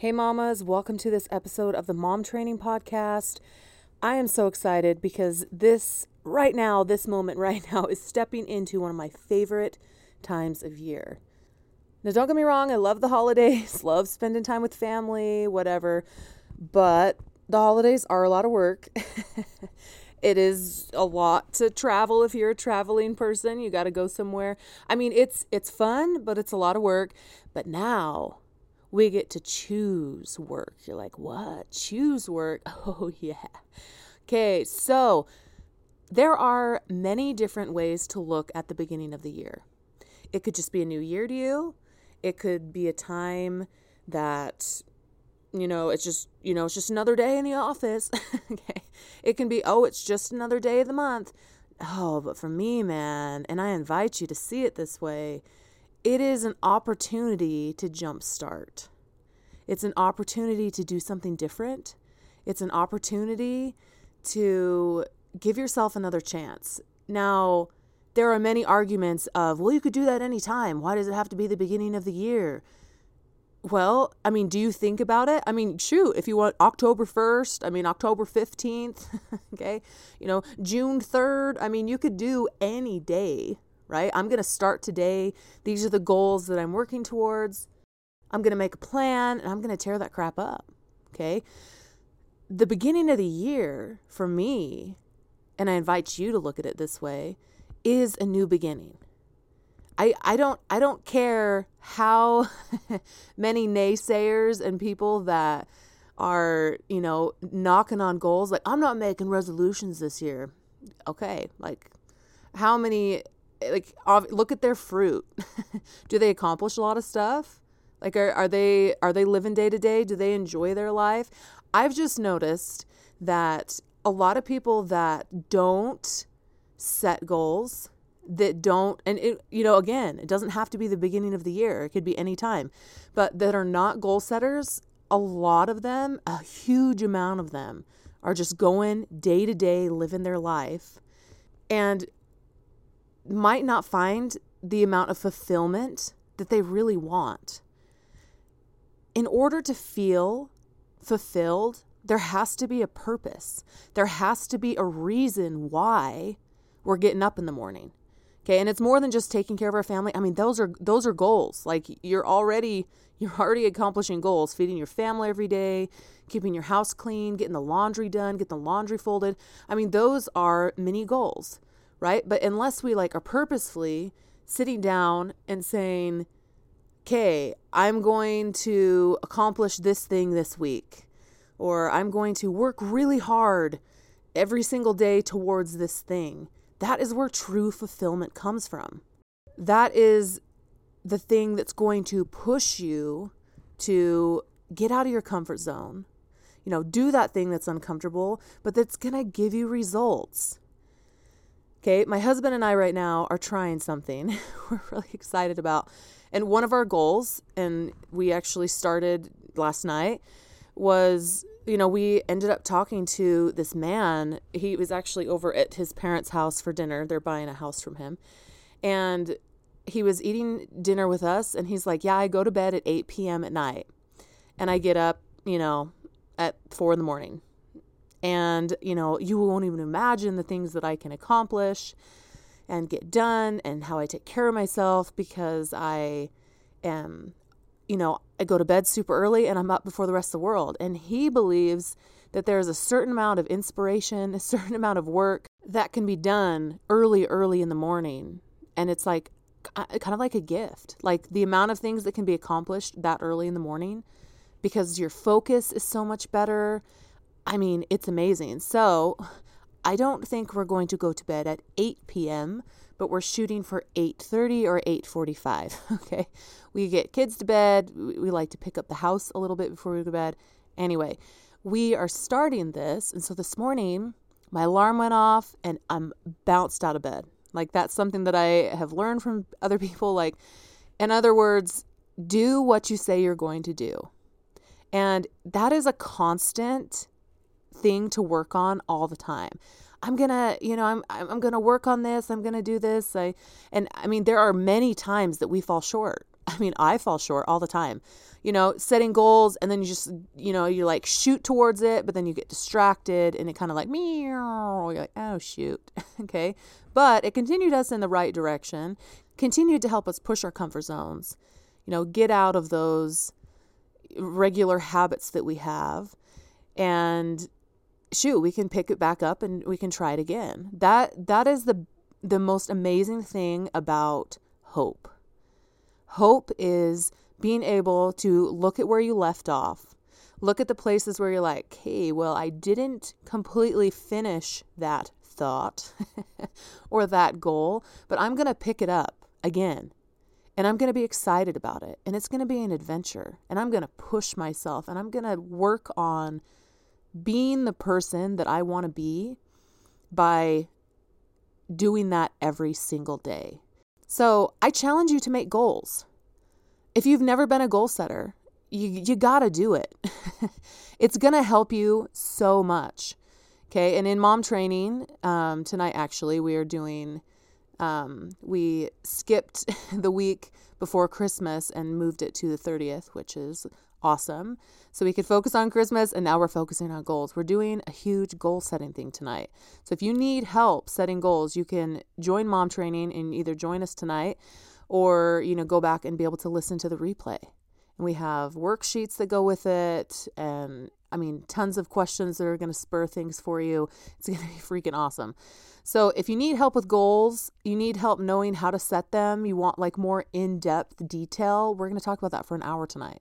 Hey, mamas, welcome to this episode of the Mom Training Podcast. I am so excited because this, right now, this moment right now, is stepping into one of my favorite times of year. Now, don't get me wrong, I love the holidays, love spending time with family, whatever, but the holidays are a lot of work. it is a lot to travel if you're a traveling person you got to go somewhere i mean it's it's fun but it's a lot of work but now we get to choose work. You're like, what? Choose work? Oh, yeah. Okay, so there are many different ways to look at the beginning of the year. It could just be a new year to you, it could be a time that you know it's just you know it's just another day in the office okay it can be oh it's just another day of the month oh but for me man and i invite you to see it this way it is an opportunity to jumpstart. It's an opportunity to do something different. It's an opportunity to give yourself another chance. Now, there are many arguments of, well, you could do that anytime. Why does it have to be the beginning of the year? Well, I mean, do you think about it? I mean, shoot, if you want October 1st, I mean, October 15th, okay, you know, June 3rd, I mean, you could do any day right? I'm going to start today. These are the goals that I'm working towards. I'm going to make a plan and I'm going to tear that crap up. Okay. The beginning of the year for me, and I invite you to look at it this way, is a new beginning. I, I don't I don't care how many naysayers and people that are, you know, knocking on goals like I'm not making resolutions this year. Okay, like how many like look at their fruit. do they accomplish a lot of stuff? Like are are they are they living day to day? Do they enjoy their life? I've just noticed that a lot of people that don't set goals that don't and it you know again it doesn't have to be the beginning of the year it could be any time but that are not goal setters a lot of them a huge amount of them are just going day to day living their life and might not find the amount of fulfillment that they really want. In order to feel fulfilled, there has to be a purpose. There has to be a reason why we're getting up in the morning. Okay, and it's more than just taking care of our family. I mean, those are those are goals. Like you're already you're already accomplishing goals, feeding your family every day, keeping your house clean, getting the laundry done, getting the laundry folded. I mean, those are mini goals right? But unless we like are purposefully sitting down and saying, okay, I'm going to accomplish this thing this week, or I'm going to work really hard every single day towards this thing, that is where true fulfillment comes from. That is the thing that's going to push you to get out of your comfort zone. You know, do that thing that's uncomfortable, but that's going to give you results. Okay, my husband and I right now are trying something we're really excited about. And one of our goals, and we actually started last night, was you know, we ended up talking to this man. He was actually over at his parents' house for dinner. They're buying a house from him. And he was eating dinner with us, and he's like, Yeah, I go to bed at 8 p.m. at night. And I get up, you know, at four in the morning. And, you know, you won't even imagine the things that I can accomplish and get done and how I take care of myself because I am, you know, I go to bed super early and I'm up before the rest of the world. And he believes that there's a certain amount of inspiration, a certain amount of work that can be done early, early in the morning. And it's like kind of like a gift, like the amount of things that can be accomplished that early in the morning because your focus is so much better I mean, it's amazing. So, I don't think we're going to go to bed at 8 p.m., but we're shooting for 8:30 or 8:45, okay? We get kids to bed, we like to pick up the house a little bit before we go to bed. Anyway, we are starting this, and so this morning my alarm went off and I'm bounced out of bed. Like that's something that I have learned from other people like in other words, do what you say you're going to do. And that is a constant thing to work on all the time. I'm gonna, you know, I'm I'm gonna work on this. I'm gonna do this. I, and I mean, there are many times that we fall short. I mean, I fall short all the time. you know, setting goals and then you just, you know, you like shoot towards it, but then you get distracted and it kind of like meow. You're like, oh shoot. okay. But it continued us in the right direction, continued to help us push our comfort zones, you know, get out of those regular habits that we have. And shoot, we can pick it back up and we can try it again. That that is the the most amazing thing about hope. Hope is being able to look at where you left off. Look at the places where you're like, hey, well, I didn't completely finish that thought or that goal, but I'm going to pick it up again. And I'm going to be excited about it. And it's going to be an adventure. And I'm going to push myself and I'm going to work on being the person that I want to be by doing that every single day. So I challenge you to make goals. If you've never been a goal setter, you, you got to do it. it's going to help you so much. Okay. And in mom training, um, tonight, actually, we are doing, um, we skipped the week before Christmas and moved it to the 30th, which is awesome. So we could focus on Christmas and now we're focusing on goals. We're doing a huge goal setting thing tonight. So if you need help setting goals, you can join mom training and either join us tonight or you know go back and be able to listen to the replay and we have worksheets that go with it and i mean tons of questions that are going to spur things for you it's going to be freaking awesome so if you need help with goals you need help knowing how to set them you want like more in-depth detail we're going to talk about that for an hour tonight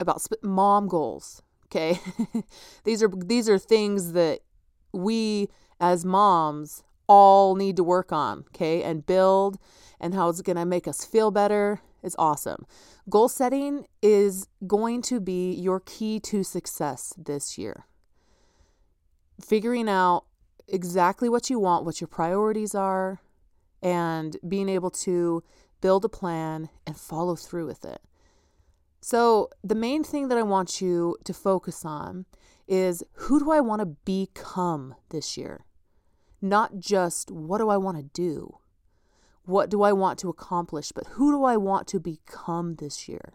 about sp- mom goals okay these are these are things that we as moms all need to work on okay and build and how it's to make us feel better is awesome. Goal setting is going to be your key to success this year. Figuring out exactly what you want, what your priorities are, and being able to build a plan and follow through with it. So, the main thing that I want you to focus on is who do I want to become this year? Not just what do I want to do what do I want to accomplish, but who do I want to become this year?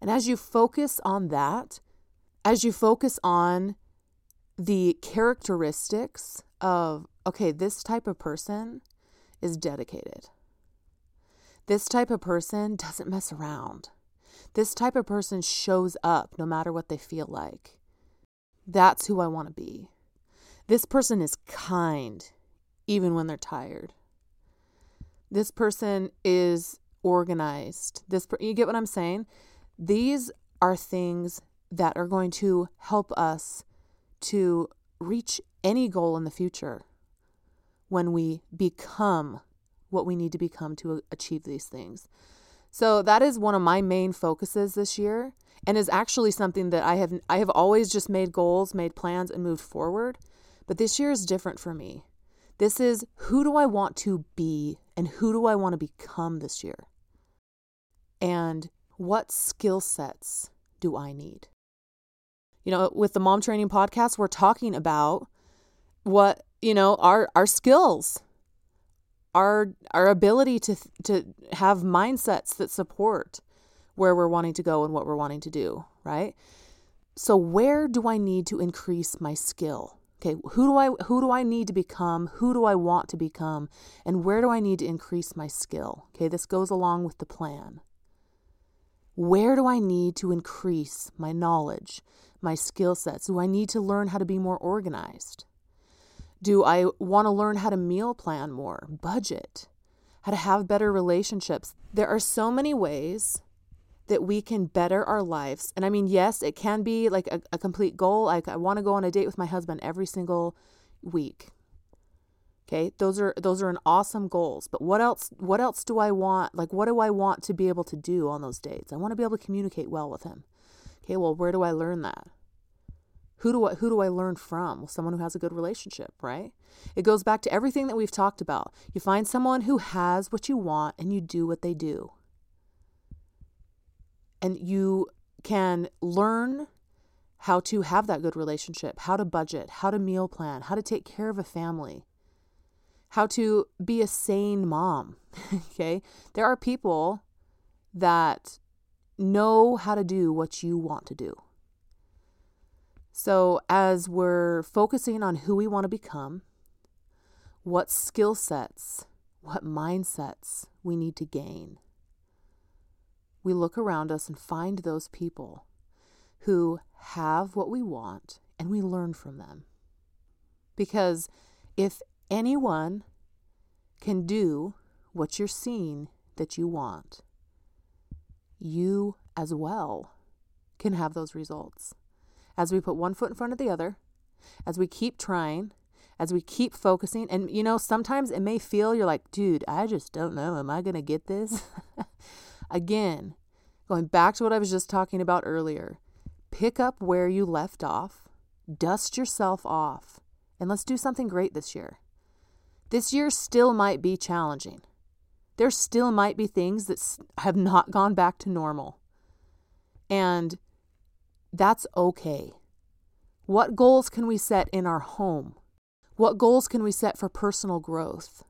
And as you focus on that, as you focus on the characteristics of, okay, this type of person is dedicated. This type of person doesn't mess around. This type of person shows up no matter what they feel like. That's who I want to be. This person is kind even when they're tired this person is organized. This per- you get what I'm saying? These are things that are going to help us to reach any goal in the future when we become what we need to become to achieve these things. So that is one of my main focuses this year and is actually something that I have I have always just made goals, made plans and moved forward, but this year is different for me. This is who do I want to be and who do I want to become this year? And what skill sets do I need? You know, with the mom training podcast, we're talking about what, you know, our our skills, our our ability to to have mindsets that support where we're wanting to go and what we're wanting to do, right? So where do I need to increase my skill? okay who do i who do i need to become? Who do i want to become? And where do i need to increase my skill? Okay this goes along with the plan. Where do i need to increase my knowledge my skill sets? Do i need to learn how to be more organized do i want to learn how to meal plan more budget how to have better relationships there are so many ways that we can better our lives. And I mean, yes, it can be like a, a complete goal. Like I want to go on a date with my husband every single week. Okay, those are those are an awesome goals. But what else what else do I want? Like what do I want to be able to do on those dates? I want to be able to communicate well with him. Okay, well, where do I learn that? Who do I who do I learn from? Well, someone who has a good relationship, right? It goes back to everything that we've talked about. You find someone who has what you want and you do what they do and you can learn how to have that good relationship, how to budget, how to meal plan, how to take care of a family, how to be a sane mom. okay? There are people that know how to do what you want to do. So, as we're focusing on who we want to become, what skill sets, what mindsets we need to gain, we look around us and find those people who have what we want and we learn from them. Because if anyone can do what you're seeing that you want, you as well can have those results. As we put one foot in front of the other, as we keep trying, as we keep focusing, and you know, sometimes it may feel you're like, dude, I just don't know. Am I going to get this? Again, going back to what I was just talking about earlier, pick up where you left off, dust yourself off, and let's do something great this year. This year still might be challenging. There still might be things that have not gone back to normal. And that's okay. What goals can we set in our home? What goals can we set for personal growth?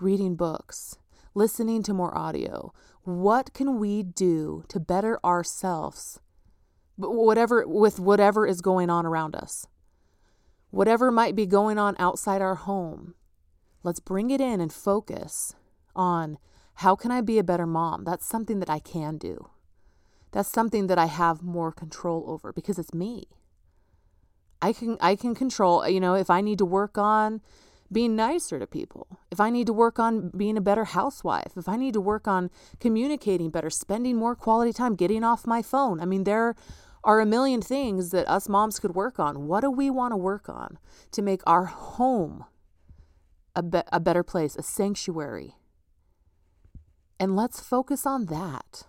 Reading books, listening to more audio. What can we do to better ourselves? Whatever with whatever is going on around us. Whatever might be going on outside our home. Let's bring it in and focus on how can I be a better mom? That's something that I can do. That's something that I have more control over because it's me. I can I can control, uh, you know, if I need to work on being nicer to people, if I need to work on being a better housewife, if I need to work on communicating better, spending more quality time, getting off my phone. I mean, there are a million things that us moms could work on. What do we want to work on to make our home a, be- a better place, a sanctuary? And let's focus on that.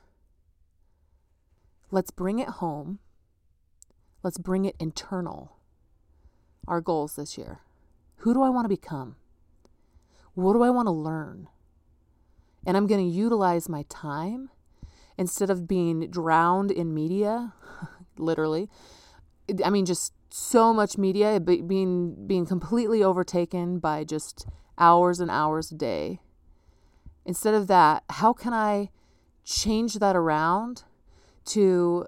Let's bring it home. Let's bring it internal our goals this year. Who do I want to become? What do I want to learn? And I'm going to utilize my time instead of being drowned in media, literally. I mean, just so much media being being completely overtaken by just hours and hours a day. Instead of that, how can I change that around to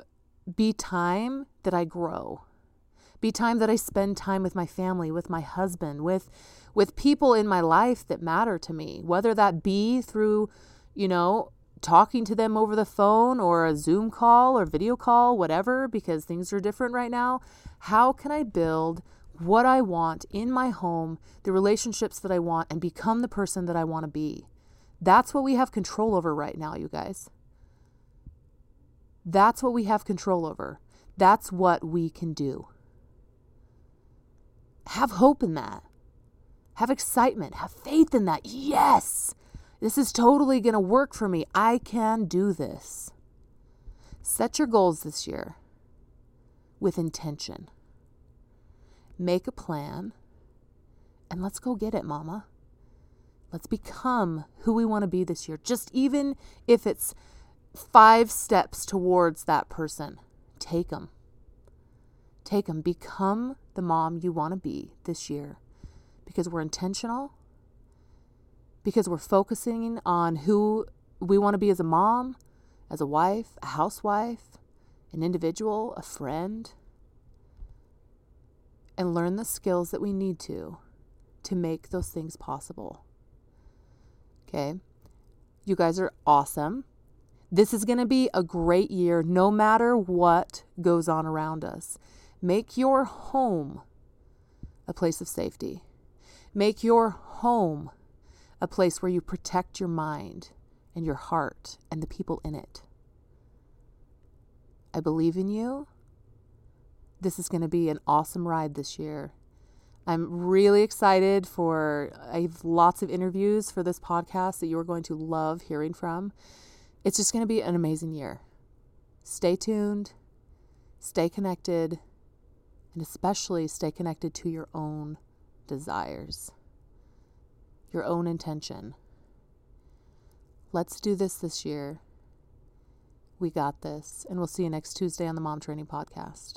be time that I grow? be time that I spend time with my family, with my husband, with with people in my life that matter to me, whether that be through, you know, talking to them over the phone or a Zoom call or video call, whatever, because things are different right now. How can I build what I want in my home, the relationships that I want, and become the person that I want to be? That's what we have control over right now, you guys. That's what we have control over. That's what we can do. Have hope in that. Have excitement. Have faith in that. Yes, this is totally going to work for me. I can do this. Set your goals this year with intention. Make a plan and let's go get it, mama. Let's become who we want to be this year, just even if it's five steps towards that person. Take them. Take them. Become the mom you want to be this year because we're intentional, because we're focusing on who we want to be as a mom, as a wife, a housewife, an individual, a friend, and learn the skills that we need to to make those things possible. Okay? You guys are awesome. This is going to be a great year no matter what goes on around us. Make your home a place of safety. Make your home a place where you protect your mind and your heart and the people in it. I believe in you. This is going to be an awesome ride this year. I'm really excited for I have lots of interviews for this podcast that you're going to love hearing from. It's just going to be an amazing year. Stay tuned. Stay connected and especially stay connected to your own desires, your own intention. Let's do this this year. We got this, and we'll see you next Tuesday on the Mom Training Podcast.